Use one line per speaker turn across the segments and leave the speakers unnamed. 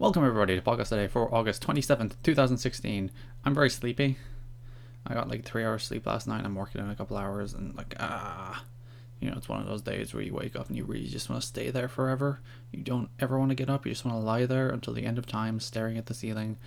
Welcome everybody to Podcast A Day for August 27th, 2016. I'm very sleepy. I got like three hours sleep last night. I'm working in a couple hours and like ah, you know, it's one of those days where you wake up and you really just want to stay there forever. You don't ever want to get up. You just want to lie there until the end of time, staring at the ceiling,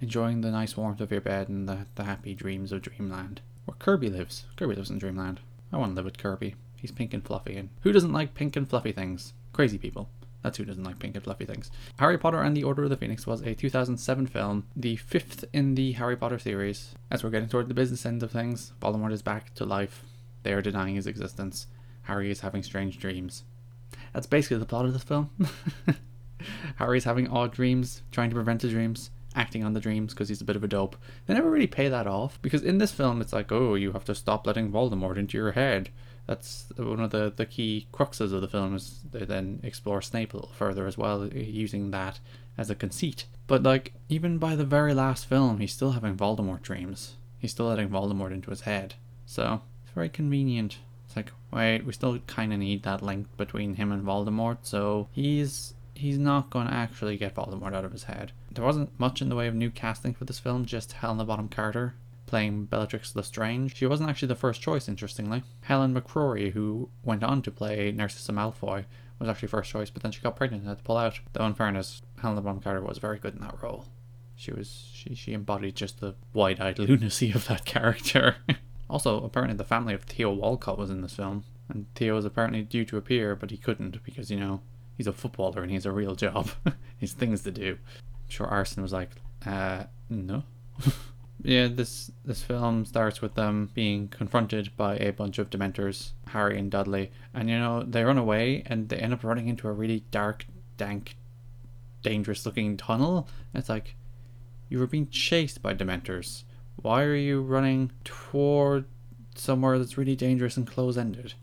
enjoying the nice warmth of your bed and the, the happy dreams of dreamland. Where Kirby lives. Kirby lives in dreamland. I want to live with Kirby. He's pink and fluffy, and who doesn't like pink and fluffy things? Crazy people. That's who doesn't like pink and fluffy things. Harry Potter and the Order of the Phoenix was a 2007 film, the fifth in the Harry Potter series. As we're getting toward the business end of things, Voldemort is back to life. They are denying his existence. Harry is having strange dreams. That's basically the plot of this film. Harry's having odd dreams, trying to prevent the dreams, acting on the dreams because he's a bit of a dope. They never really pay that off because in this film it's like, oh, you have to stop letting Voldemort into your head. That's one of the, the key cruxes of the film is they then explore Snape a little further as well, uh, using that as a conceit. But like even by the very last film, he's still having Voldemort dreams. He's still letting Voldemort into his head. So it's very convenient. It's like, wait, we still kind of need that link between him and Voldemort. So he's he's not going to actually get Voldemort out of his head. There wasn't much in the way of new casting for this film, just Helena Bonham Carter playing Bellatrix Lestrange. She wasn't actually the first choice, interestingly. Helen McCrory, who went on to play Narcissa Malfoy, was actually first choice, but then she got pregnant and had to pull out. Though, in fairness, Helena Bonham Carter was very good in that role. She was she she embodied just the wide-eyed lunacy of that character. also, apparently, the family of Theo Walcott was in this film, and Theo was apparently due to appear, but he couldn't because you know he's a footballer and he has a real job. he's things to do. I'm sure Arsene was like, uh, no. Yeah, this this film starts with them being confronted by a bunch of Dementors, Harry and Dudley, and you know they run away and they end up running into a really dark, dank, dangerous-looking tunnel. it's like you were being chased by Dementors. Why are you running toward somewhere that's really dangerous and close-ended?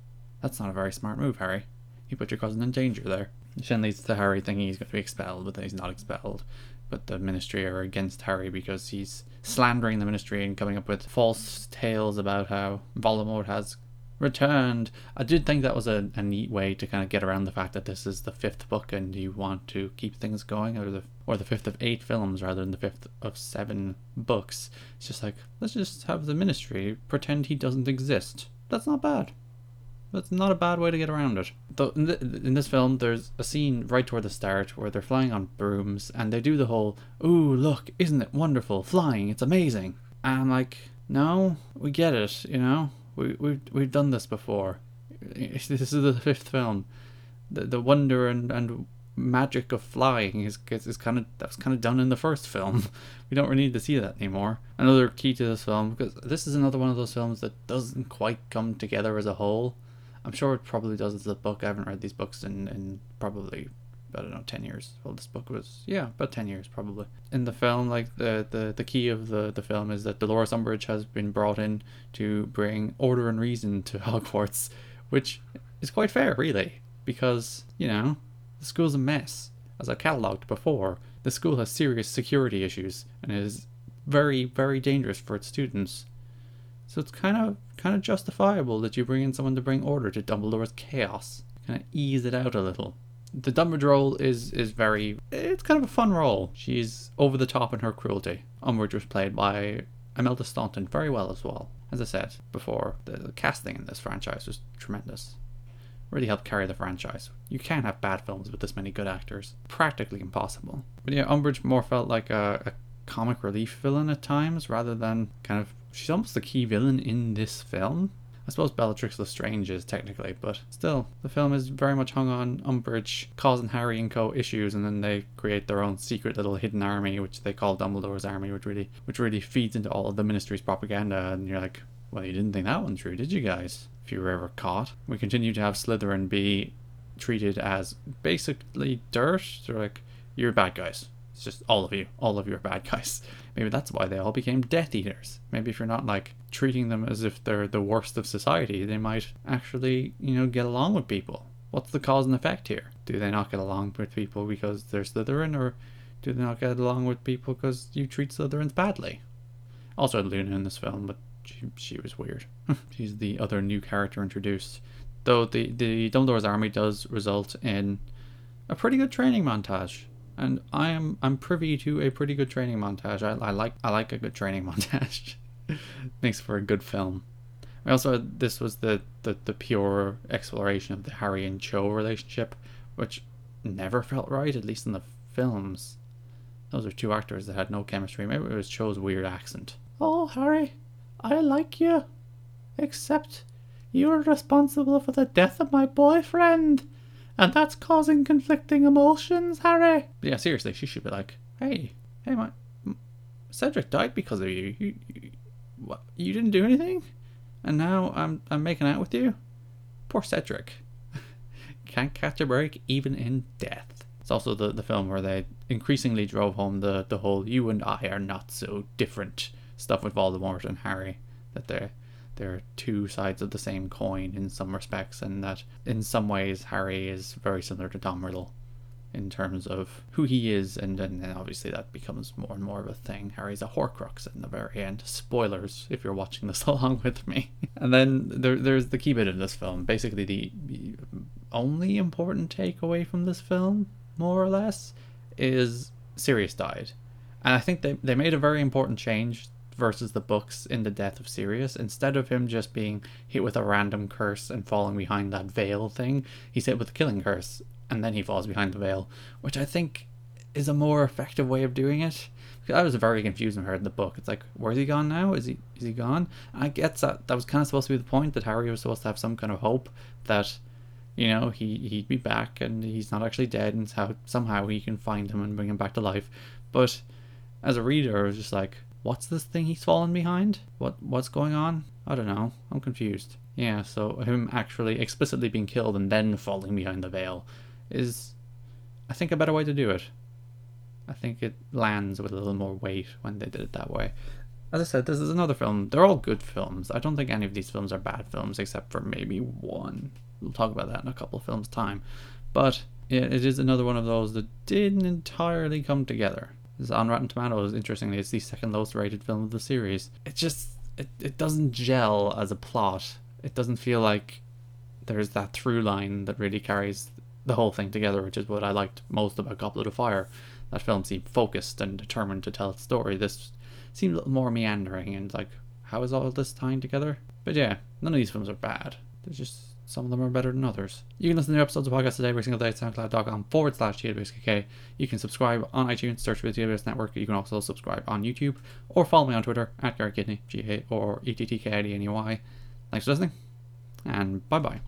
That's not a very smart move, Harry. You put your cousin in danger there. Which then leads to Harry thinking he's going to be expelled, but then he's not expelled but the ministry are against Harry because he's slandering the ministry and coming up with false tales about how Voldemort has returned. I did think that was a, a neat way to kind of get around the fact that this is the fifth book and you want to keep things going, or the or the fifth of eight films rather than the fifth of seven books. It's just like let's just have the ministry pretend he doesn't exist. That's not bad. That's not a bad way to get around it. Though in, the, in, this film, there's a scene right toward the start where they're flying on brooms and they do the whole, "Ooh, look, isn't it wonderful? Flying, it's amazing." And I'm like, "No, we get it. You know, we we we've done this before. This is the fifth film. The the wonder and and magic of flying is is kind of that was kind of done in the first film. We don't really need to see that anymore. Another key to this film because this is another one of those films that doesn't quite come together as a whole I'm sure it probably does as a book. I haven't read these books in, in probably I don't know, ten years. Well, this book was yeah, about ten years probably. In the film, like the the, the key of the, the film is that Dolores Umbridge has been brought in to bring order and reason to Hogwarts, which is quite fair, really, because you know the school's a mess. As I catalogued before, the school has serious security issues and is very very dangerous for its students. So it's kind of kind of justifiable that you bring in someone to bring order to Dumbledore's chaos. Kind of ease it out a little. The Dumbledore role is is very it's kind of a fun role. She's over the top in her cruelty. Umbridge was played by Imelda Staunton very well as well. As I said before, the, casting in this franchise was tremendous. Really helped carry the franchise. You can't have bad films with this many good actors. Practically impossible. But yeah, Umbridge more felt like a, a comic relief villain at times rather than kind of she's almost the key villain in this film. I suppose Bellatrix Lestrange is technically, but still, the film is very much hung on Umbridge causing Harry and Co. issues, and then they create their own secret little hidden army, which they call Dumbledore's army, which really, which really feeds into all of the Ministry's propaganda. And you're like, well, you didn't think that one through, did you guys? If you were ever caught, we continue to have Slytherin be treated as basically dirt. They're like, you're bad guys. It's just all of you, all of you are bad guys. Maybe that's why they all became Death Eaters. Maybe if you're not like treating them as if they're the worst of society, they might actually, you know, get along with people. What's the cause and effect here? Do they not get along with people because they're Slytherin, or do they not get along with people because you treat Slytherins badly? Also, Luna in this film, but she, she was weird. She's the other new character introduced. Though the, the Dumbledore's army does result in a pretty good training montage and I am I'm privy to a pretty good training montage. I, I like I like a good training montage. Makes for a good film. I also this was the, the the pure exploration of the Harry and Cho relationship, which never felt right, at least in the films. Those are two actors that had no chemistry. Maybe it was Cho's weird accent. Oh, Harry, I like you. Except you're responsible for the death of my boyfriend. And that's causing conflicting emotions, Harry. Yeah, seriously, she should be like, hey, hey, my. Cedric died because of you. You, you, what, you didn't do anything? And now I'm, I'm making out with you? Poor Cedric. Can't catch a break even in death. It's also the, the film where they increasingly drove home the, the whole you and I are not so different stuff with Voldemort and Harry. That they're they're two sides of the same coin in some respects, and that in some ways Harry is very similar to Tom Riddle in terms of who he is, and, then obviously that becomes more and more of a thing. Harry's a Horcrux in the very end. Spoilers if you're watching this along with me. and then there, there's the key bit of this film. Basically, the, the only important takeaway from this film, more or less, is Sirius died. And I think they, they made a very important change versus the books in the death of Sirius. Instead of him just being hit with a random curse and falling behind that veil thing, he's hit with a killing curse and then he falls behind the veil, which I think is a more effective way of doing it. Because I was very confused when I heard the book. It's like, where's he gone now? Is he is he gone? And I guess that that was kind of supposed to be the point that Harry was supposed to have some kind of hope that you know he he'd be back and he's not actually dead and how somehow he can find him and bring him back to life. But as a reader, I was just like, what's this thing he's fallen behind? What what's going on? I don't know. I'm confused. Yeah, so him actually explicitly being killed and then falling behind the veil is I think a better way to do it. I think it lands with a little more weight when they did it that way. As I said, this is another film. They're all good films. I don't think any of these films are bad films except for maybe one. We'll talk about that in a couple of films' time. But it is another one of those that didn't entirely come together. This on Rotten Tomatoes, interestingly, it's the second lowest rated film of the series. It just it, it doesn't gel as a plot. It doesn't feel like there's that through line that really carries the whole thing together, which is what I liked most about Goblet of Fire. That film seemed focused and determined to tell its story. This seemed a little more meandering and like, how is all this tying together? But yeah, none of these films are bad. They're just some of them are better than others. You can listen to new episodes of the Podcast A Day every single day at soundcloud.com forward slash TWSKK. You can subscribe on iTunes, search for the GWS Network. You can also subscribe on YouTube or follow me on Twitter at Garrett Kidney, G A or E T T K I D N E Y. Thanks for listening, and bye bye.